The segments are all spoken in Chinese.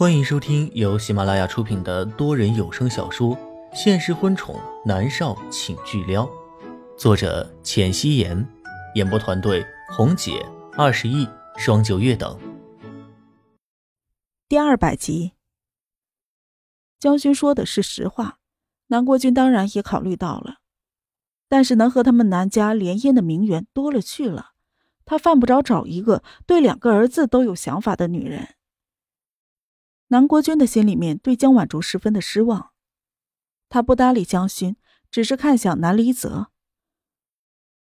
欢迎收听由喜马拉雅出品的多人有声小说《现实婚宠男少请巨撩》，作者：浅汐颜，演播团队：红姐、二十亿、双九月等。第二百集，江勋说的是实话，南国君当然也考虑到了，但是能和他们南家联姻的名媛多了去了，他犯不着找一个对两个儿子都有想法的女人。南国君的心里面对江婉竹十分的失望，他不搭理江勋，只是看向南离泽：“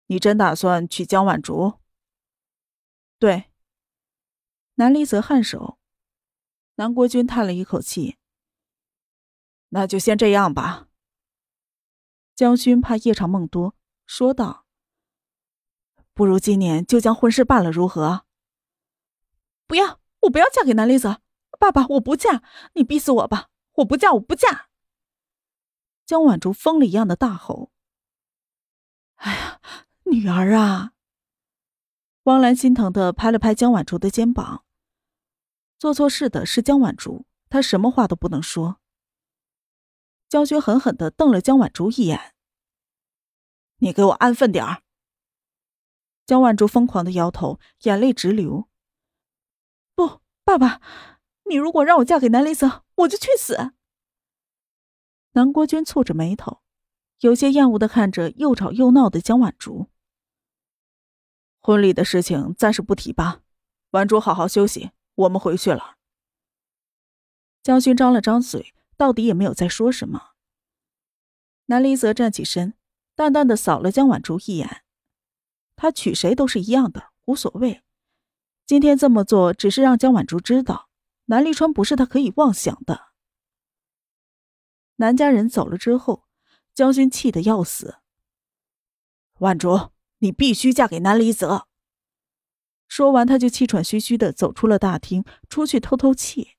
你真打算娶江婉竹？”对。南离泽颔首。南国君叹了一口气：“那就先这样吧。”江勋怕夜长梦多，说道：“不如今年就将婚事办了，如何？”“不要，我不要嫁给南离泽。”爸爸，我不嫁，你逼死我吧！我不嫁，我不嫁！江婉竹疯了一样的大吼：“哎呀，女儿啊！”汪兰心疼的拍了拍江婉竹的肩膀。做错事的是江婉竹，她什么话都不能说。江轩狠狠的瞪了江婉竹一眼：“你给我安分点儿！”江婉竹疯狂的摇头，眼泪直流：“不，爸爸。”你如果让我嫁给南离泽，我就去死。南国君蹙着眉头，有些厌恶的看着又吵又闹的江婉竹。婚礼的事情暂时不提吧，婉竹好好休息，我们回去了。江勋张了张嘴，到底也没有再说什么。南离泽站起身，淡淡的扫了江婉竹一眼，他娶谁都是一样的，无所谓。今天这么做，只是让江婉竹知道。南离川不是他可以妄想的。南家人走了之后，江勋气得要死。婉竹，你必须嫁给南离泽。说完，他就气喘吁吁的走出了大厅，出去透透气。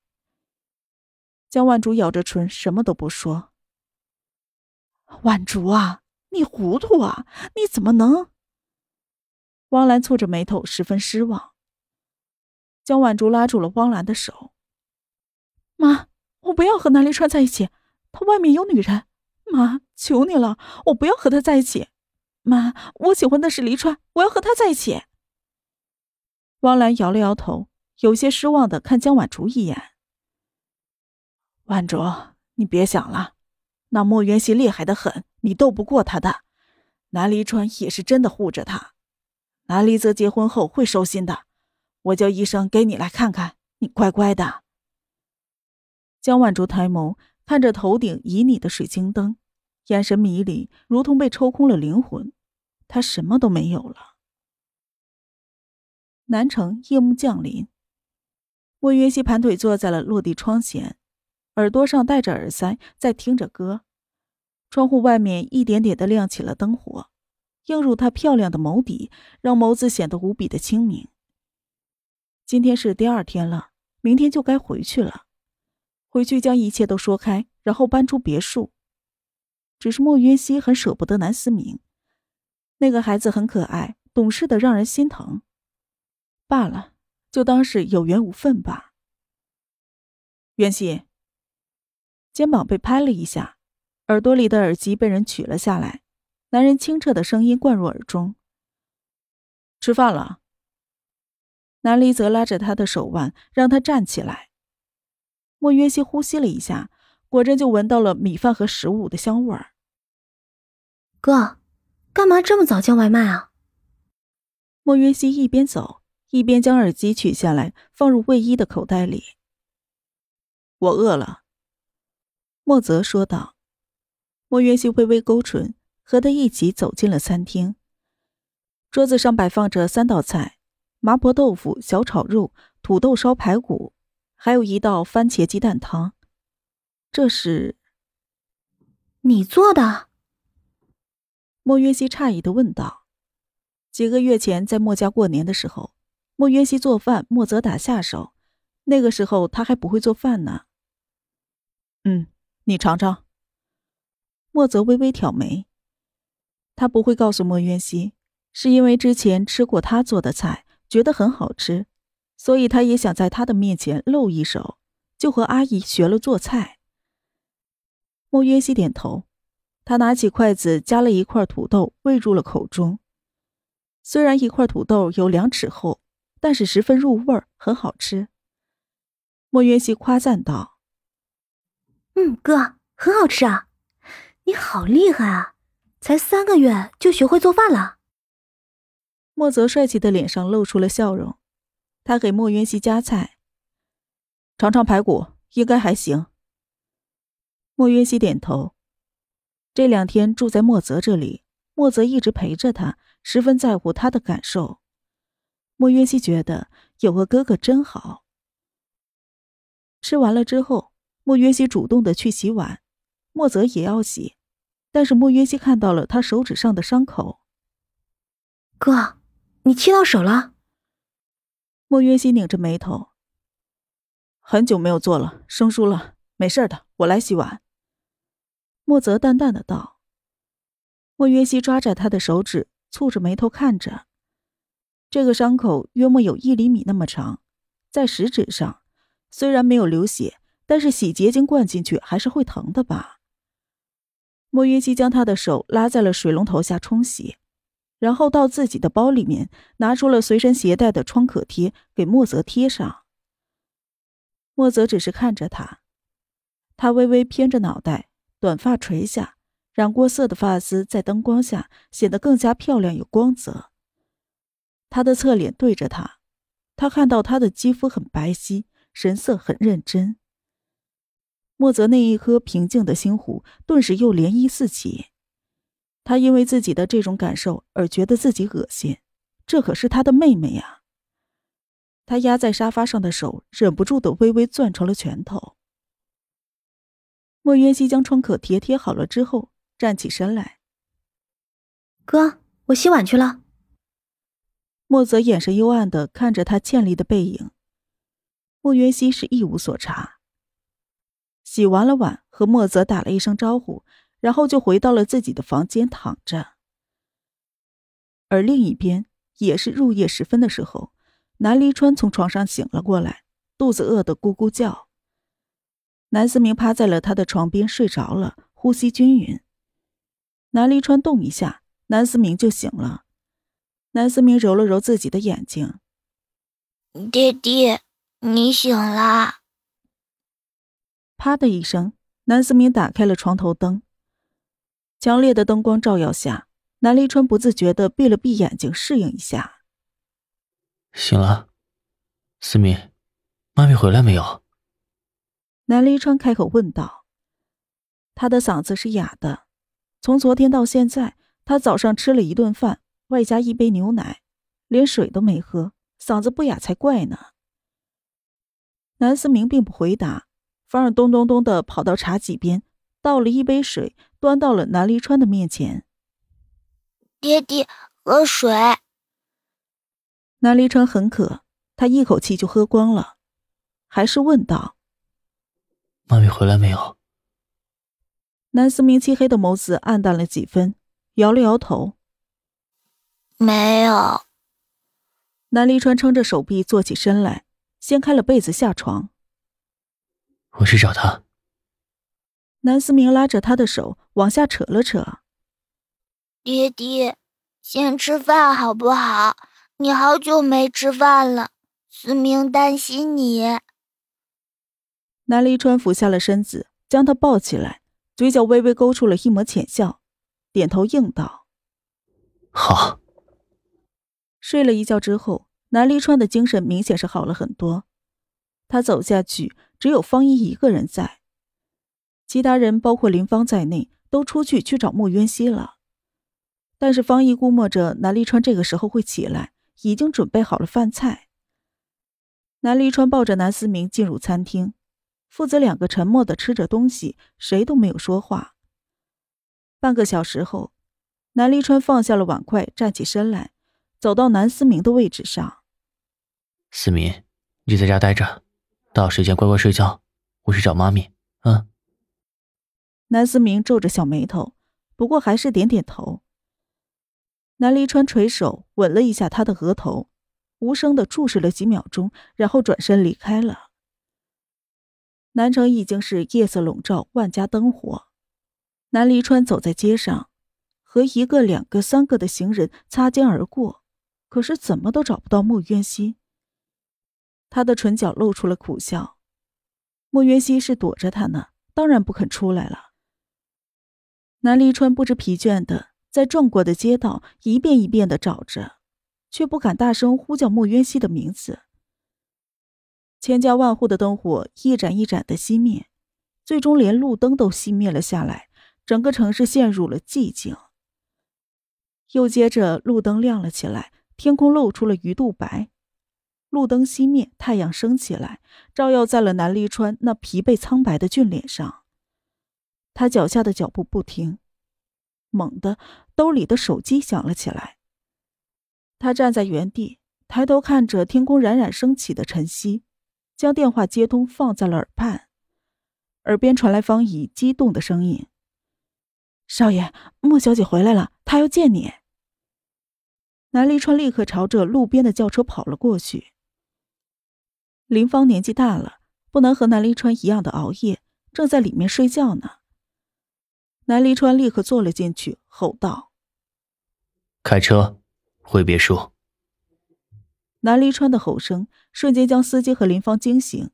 江万竹咬着唇，什么都不说。婉竹啊，你糊涂啊！你怎么能？汪兰蹙着眉头，十分失望。江婉竹拉住了汪兰的手。妈，我不要和南离川在一起，他外面有女人。妈，求你了，我不要和他在一起。妈，我喜欢的是离川，我要和他在一起。汪兰摇了摇头，有些失望的看江婉竹一眼。婉竹，你别想了，那莫元熙厉害的很，你斗不过他的。南离川也是真的护着他，南离泽结婚后会收心的。我叫医生给你来看看，你乖乖的。江婉竹抬眸看着头顶旖旎的水晶灯，眼神迷离，如同被抽空了灵魂。她什么都没有了。南城夜幕降临，莫云溪盘腿坐在了落地窗前，耳朵上戴着耳塞，在听着歌。窗户外面一点点的亮起了灯火，映入她漂亮的眸底，让眸子显得无比的清明。今天是第二天了，明天就该回去了。回去将一切都说开，然后搬出别墅。只是莫云熙很舍不得南思明，那个孩子很可爱，懂事的让人心疼。罢了，就当是有缘无分吧。袁熙，肩膀被拍了一下，耳朵里的耳机被人取了下来，男人清澈的声音灌入耳中。吃饭了。南离则拉着他的手腕，让他站起来。莫约西呼吸了一下，果真就闻到了米饭和食物的香味儿。哥，干嘛这么早叫外卖啊？莫约西一边走一边将耳机取下来，放入卫衣的口袋里。我饿了，莫泽说道。莫约西微微勾唇，和他一起走进了餐厅。桌子上摆放着三道菜：麻婆豆腐、小炒肉、土豆烧排骨。还有一道番茄鸡蛋汤，这是你做的？莫约西诧异的问道。几个月前在莫家过年的时候，莫约西做饭，莫泽打下手。那个时候他还不会做饭呢。嗯，你尝尝。莫泽微微挑眉，他不会告诉莫约西，是因为之前吃过他做的菜，觉得很好吃。所以他也想在他的面前露一手，就和阿姨学了做菜。莫约西点头，他拿起筷子夹了一块土豆喂入了口中。虽然一块土豆有两尺厚，但是十分入味，很好吃。莫约西夸赞道：“嗯，哥，很好吃啊，你好厉害啊，才三个月就学会做饭了。”莫泽帅气的脸上露出了笑容，他给莫云熙夹菜，尝尝排骨，应该还行。莫云熙点头。这两天住在莫泽这里，莫泽一直陪着他，十分在乎他的感受。莫云熙觉得有个哥哥真好。吃完了之后，莫云熙主动的去洗碗，莫泽也要洗，但是莫云熙看到了他手指上的伤口，哥。你切到手了？莫约西拧着眉头。很久没有做了，生疏了，没事的，我来洗碗。莫泽淡淡的道。莫约西抓着他的手指，蹙着眉头看着。这个伤口约莫有一厘米那么长，在食指上，虽然没有流血，但是洗洁精灌进去还是会疼的吧？莫约西将他的手拉在了水龙头下冲洗。然后到自己的包里面拿出了随身携带的创可贴，给莫泽贴上。莫泽只是看着他，他微微偏着脑袋，短发垂下，染过色的发丝在灯光下显得更加漂亮有光泽。他的侧脸对着他，他看到他的肌肤很白皙，神色很认真。莫泽那一颗平静的心湖顿时又涟漪四起。他因为自己的这种感受而觉得自己恶心，这可是他的妹妹呀。他压在沙发上的手忍不住的微微攥成了拳头。莫渊熙将创可贴贴好了之后，站起身来：“哥，我洗碗去了。”莫泽眼神幽暗的看着他倩丽的背影。莫渊熙是一无所察。洗完了碗，和莫泽打了一声招呼。然后就回到了自己的房间躺着，而另一边也是入夜时分的时候，南离川从床上醒了过来，肚子饿得咕咕叫。南思明趴在了他的床边睡着了，呼吸均匀。南离川动一下，南思明就醒了。南思明揉了揉自己的眼睛：“爹爹，你醒啦！”啪的一声，南思明打开了床头灯。强烈的灯光照耀下，南离川不自觉的闭了闭眼睛，适应一下。醒了，思明，妈咪回来没有？南离川开口问道。他的嗓子是哑的，从昨天到现在，他早上吃了一顿饭，外加一杯牛奶，连水都没喝，嗓子不哑才怪呢。南思明并不回答，反而咚咚咚的跑到茶几边，倒了一杯水。端到了南离川的面前。爹爹，喝水。南离川很渴，他一口气就喝光了，还是问道：“妈咪回来没有？”南思明漆黑的眸子暗淡了几分，摇了摇头：“没有。”南离川撑着手臂坐起身来，掀开了被子下床：“我去找他。”南思明拉着他的手往下扯了扯。爹爹，先吃饭好不好？你好久没吃饭了，思明担心你。南离川俯下了身子，将他抱起来，嘴角微微勾出了一抹浅笑，点头应道：“好。”睡了一觉之后，南离川的精神明显是好了很多。他走下去，只有方一一个人在。其他人，包括林芳在内，都出去去找莫渊熙了。但是方毅估摸着南离川这个时候会起来，已经准备好了饭菜。南离川抱着南思明进入餐厅，父子两个沉默的吃着东西，谁都没有说话。半个小时后，南离川放下了碗筷，站起身来，走到南思明的位置上。思明，你在家待着，到时间乖乖睡觉，我去找妈咪。嗯。南思明皱着小眉头，不过还是点点头。南离川垂手吻了一下他的额头，无声的注视了几秒钟，然后转身离开了。南城已经是夜色笼罩，万家灯火。南离川走在街上，和一个、两个、三个的行人擦肩而过，可是怎么都找不到莫渊熙。他的唇角露出了苦笑。莫渊熙是躲着他呢，当然不肯出来了。南离川不知疲倦的在转过的街道一遍一遍的找着，却不敢大声呼叫莫渊熙的名字。千家万户的灯火一盏一盏的熄灭，最终连路灯都熄灭了下来，整个城市陷入了寂静。又接着路灯亮了起来，天空露出了鱼肚白。路灯熄灭，太阳升起来，照耀在了南离川那疲惫苍白的俊脸上。他脚下的脚步不停，猛地，兜里的手机响了起来。他站在原地，抬头看着天空冉冉升起的晨曦，将电话接通，放在了耳畔，耳边传来方怡激动的声音：“少爷，莫小姐回来了，她要见你。”南离川立刻朝着路边的轿车跑了过去。林芳年纪大了，不能和南离川一样的熬夜，正在里面睡觉呢。南离川立刻坐了进去，吼道：“开车，回别墅。”南离川的吼声瞬间将司机和林芳惊醒，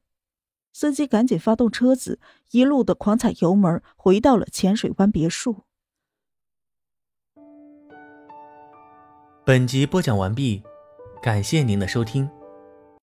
司机赶紧发动车子，一路的狂踩油门，回到了浅水湾别墅。本集播讲完毕，感谢您的收听。